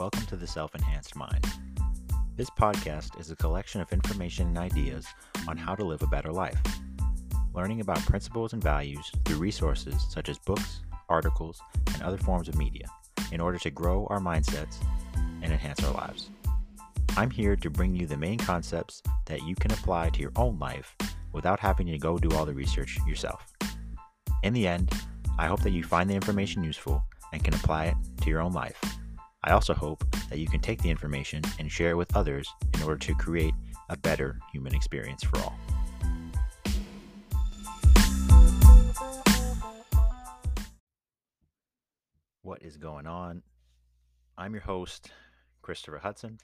Welcome to the Self Enhanced Mind. This podcast is a collection of information and ideas on how to live a better life. Learning about principles and values through resources such as books, articles, and other forms of media in order to grow our mindsets and enhance our lives. I'm here to bring you the main concepts that you can apply to your own life without having to go do all the research yourself. In the end, I hope that you find the information useful and can apply it to your own life. I also hope that you can take the information and share it with others in order to create a better human experience for all. What is going on? I'm your host, Christopher Hudson,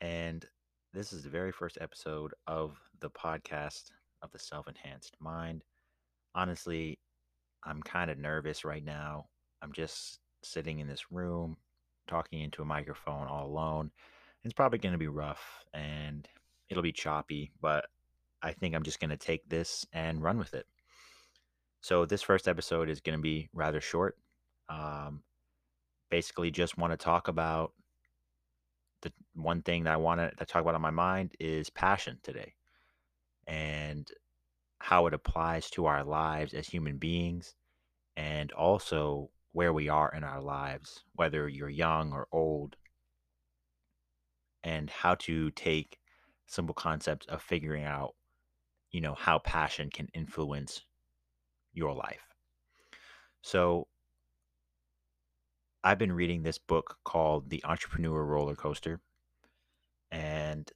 and this is the very first episode of the podcast of the Self Enhanced Mind. Honestly, I'm kind of nervous right now. I'm just sitting in this room talking into a microphone all alone. It's probably going to be rough and it'll be choppy, but I think I'm just going to take this and run with it. So, this first episode is going to be rather short. Um, basically, just want to talk about the one thing that I want to talk about on my mind is passion today and how it applies to our lives as human beings and also where we are in our lives, whether you're young or old, and how to take simple concepts of figuring out, you know, how passion can influence your life. So, I've been reading this book called The Entrepreneur Roller Coaster, and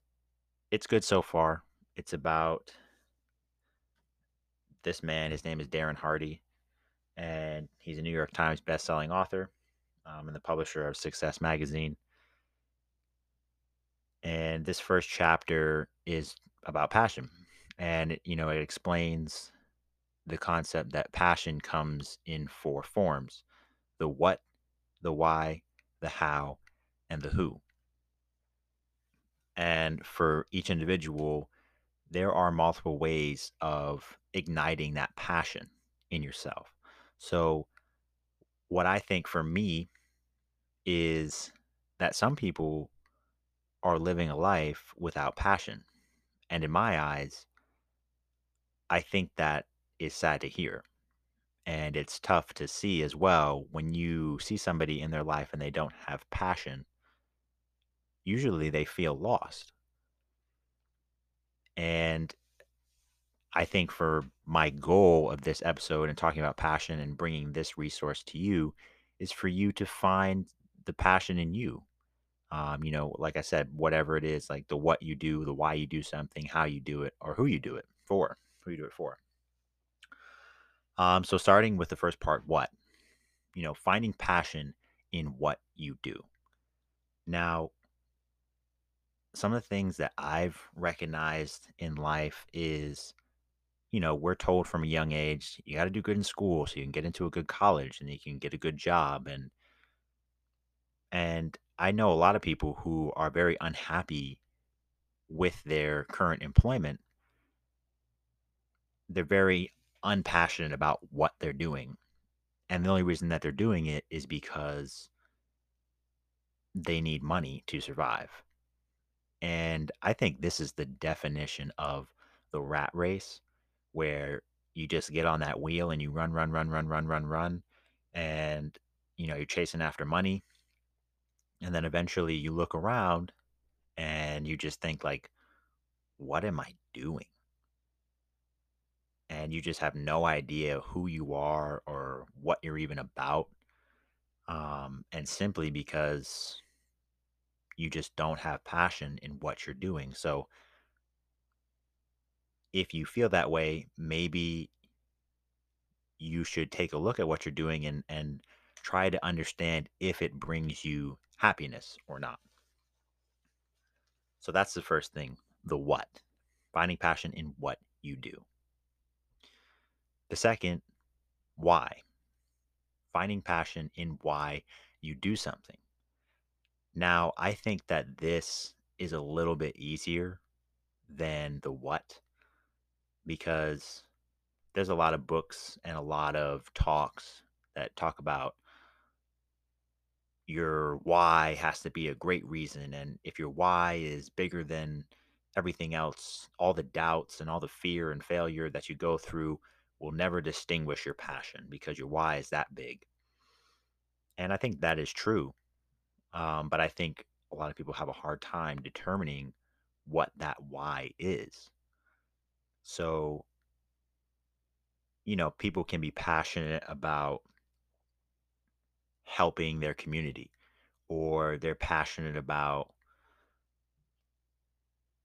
it's good so far. It's about this man. His name is Darren Hardy, and he's a New York Times best-selling author um, and the publisher of Success Magazine. And this first chapter is about passion, and you know it explains the concept that passion comes in four forms: the what, the why, the how, and the who. And for each individual, there are multiple ways of igniting that passion in yourself. So, what I think for me is that some people are living a life without passion. And in my eyes, I think that is sad to hear. And it's tough to see as well when you see somebody in their life and they don't have passion. Usually they feel lost. And I think for my goal of this episode and talking about passion and bringing this resource to you is for you to find the passion in you. Um, you know, like I said, whatever it is, like the what you do, the why you do something, how you do it, or who you do it for, who you do it for. Um, so starting with the first part, what? You know, finding passion in what you do. Now, some of the things that I've recognized in life is you know, we're told from a young age, you got to do good in school so you can get into a good college and you can get a good job and and I know a lot of people who are very unhappy with their current employment. They're very unpassionate about what they're doing. And the only reason that they're doing it is because they need money to survive. And I think this is the definition of the rat race where you just get on that wheel and you run, run, run, run, run, run, run. And, you know, you're chasing after money. And then eventually you look around and you just think, like, what am I doing? And you just have no idea who you are or what you're even about. Um, and simply because you just don't have passion in what you're doing. So, if you feel that way, maybe you should take a look at what you're doing and and try to understand if it brings you happiness or not. So that's the first thing, the what. Finding passion in what you do. The second, why. Finding passion in why you do something. Now, I think that this is a little bit easier than the what because there's a lot of books and a lot of talks that talk about your why has to be a great reason. And if your why is bigger than everything else, all the doubts and all the fear and failure that you go through will never distinguish your passion because your why is that big. And I think that is true. Um, but I think a lot of people have a hard time determining what that why is. So, you know, people can be passionate about helping their community or they're passionate about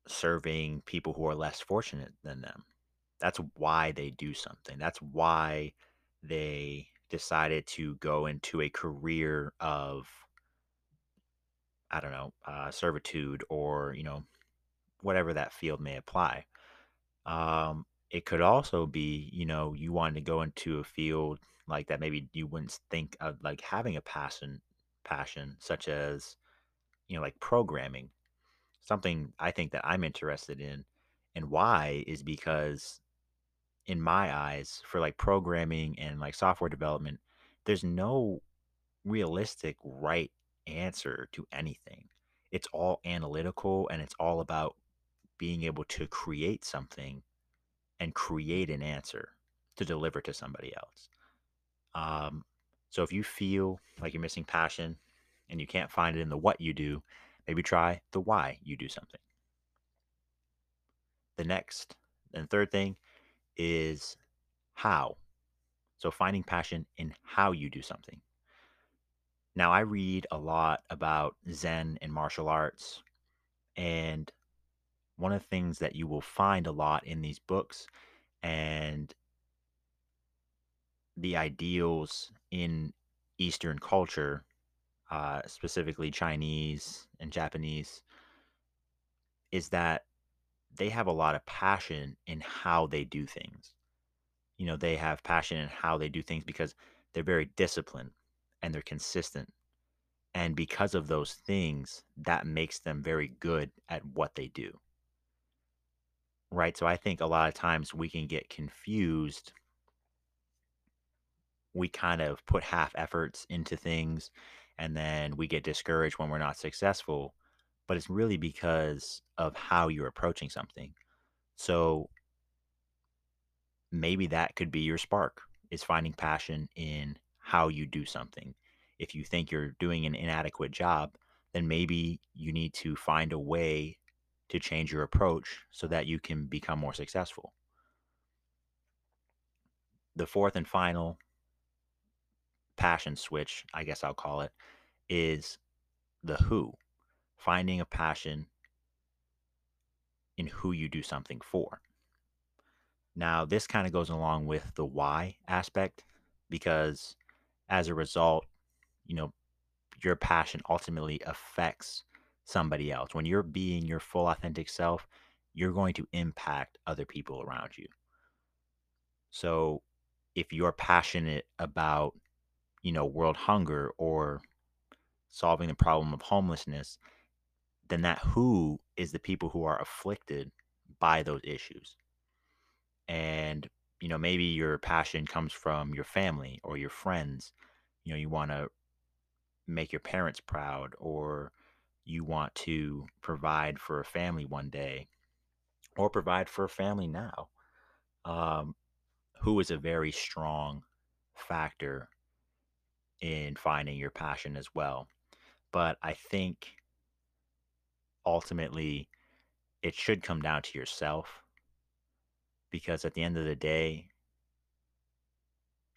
serving people who are less fortunate than them. That's why they do something. That's why they decided to go into a career of I don't know, uh, servitude or, you know, whatever that field may apply. Um, it could also be, you know, you wanted to go into a field like that maybe you wouldn't think of like having a passion passion such as, you know, like programming. Something I think that I'm interested in and why is because in my eyes for like programming and like software development, there's no realistic right answer to anything. It's all analytical and it's all about being able to create something and create an answer to deliver to somebody else. Um, so if you feel like you're missing passion and you can't find it in the what you do, maybe try the why you do something. The next and third thing is how. So finding passion in how you do something. Now, I read a lot about Zen and martial arts, and one of the things that you will find a lot in these books and the ideals in Eastern culture, uh, specifically Chinese and Japanese, is that they have a lot of passion in how they do things. You know, they have passion in how they do things because they're very disciplined and they're consistent. And because of those things, that makes them very good at what they do. Right. So I think a lot of times we can get confused. We kind of put half efforts into things and then we get discouraged when we're not successful. But it's really because of how you're approaching something. So maybe that could be your spark is finding passion in how you do something. If you think you're doing an inadequate job, then maybe you need to find a way to change your approach so that you can become more successful. The fourth and final passion switch, I guess I'll call it, is the who. Finding a passion in who you do something for. Now, this kind of goes along with the why aspect because as a result, you know, your passion ultimately affects somebody else. When you're being your full authentic self, you're going to impact other people around you. So if you're passionate about, you know, world hunger or solving the problem of homelessness, then that who is the people who are afflicted by those issues. And, you know, maybe your passion comes from your family or your friends. You know, you want to make your parents proud or you want to provide for a family one day or provide for a family now, um, who is a very strong factor in finding your passion as well. But I think ultimately it should come down to yourself because at the end of the day,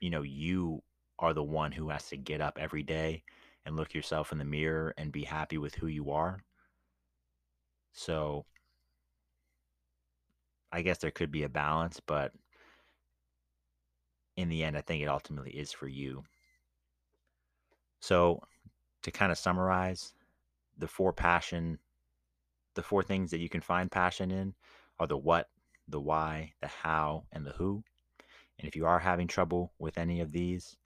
you know, you are the one who has to get up every day and look yourself in the mirror and be happy with who you are. So I guess there could be a balance, but in the end, I think it ultimately is for you. So to kind of summarize, the four passion, the four things that you can find passion in are the what, the why, the how, and the who. And if you are having trouble with any of these,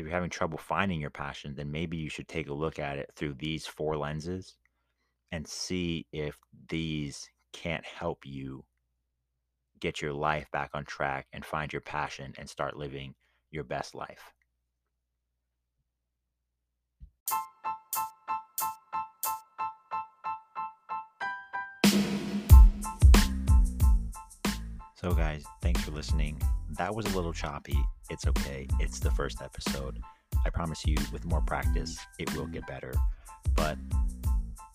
if you're having trouble finding your passion, then maybe you should take a look at it through these four lenses and see if these can't help you get your life back on track and find your passion and start living your best life. So, guys, thanks for listening. That was a little choppy. It's okay. It's the first episode. I promise you, with more practice, it will get better. But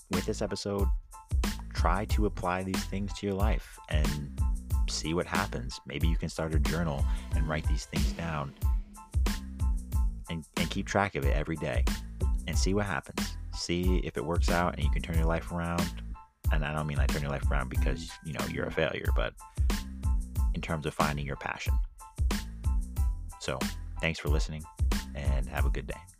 with this episode, try to apply these things to your life and see what happens. Maybe you can start a journal and write these things down and, and keep track of it every day and see what happens. See if it works out and you can turn your life around. And I don't mean like turn your life around because, you know, you're a failure, but terms of finding your passion. So, thanks for listening and have a good day.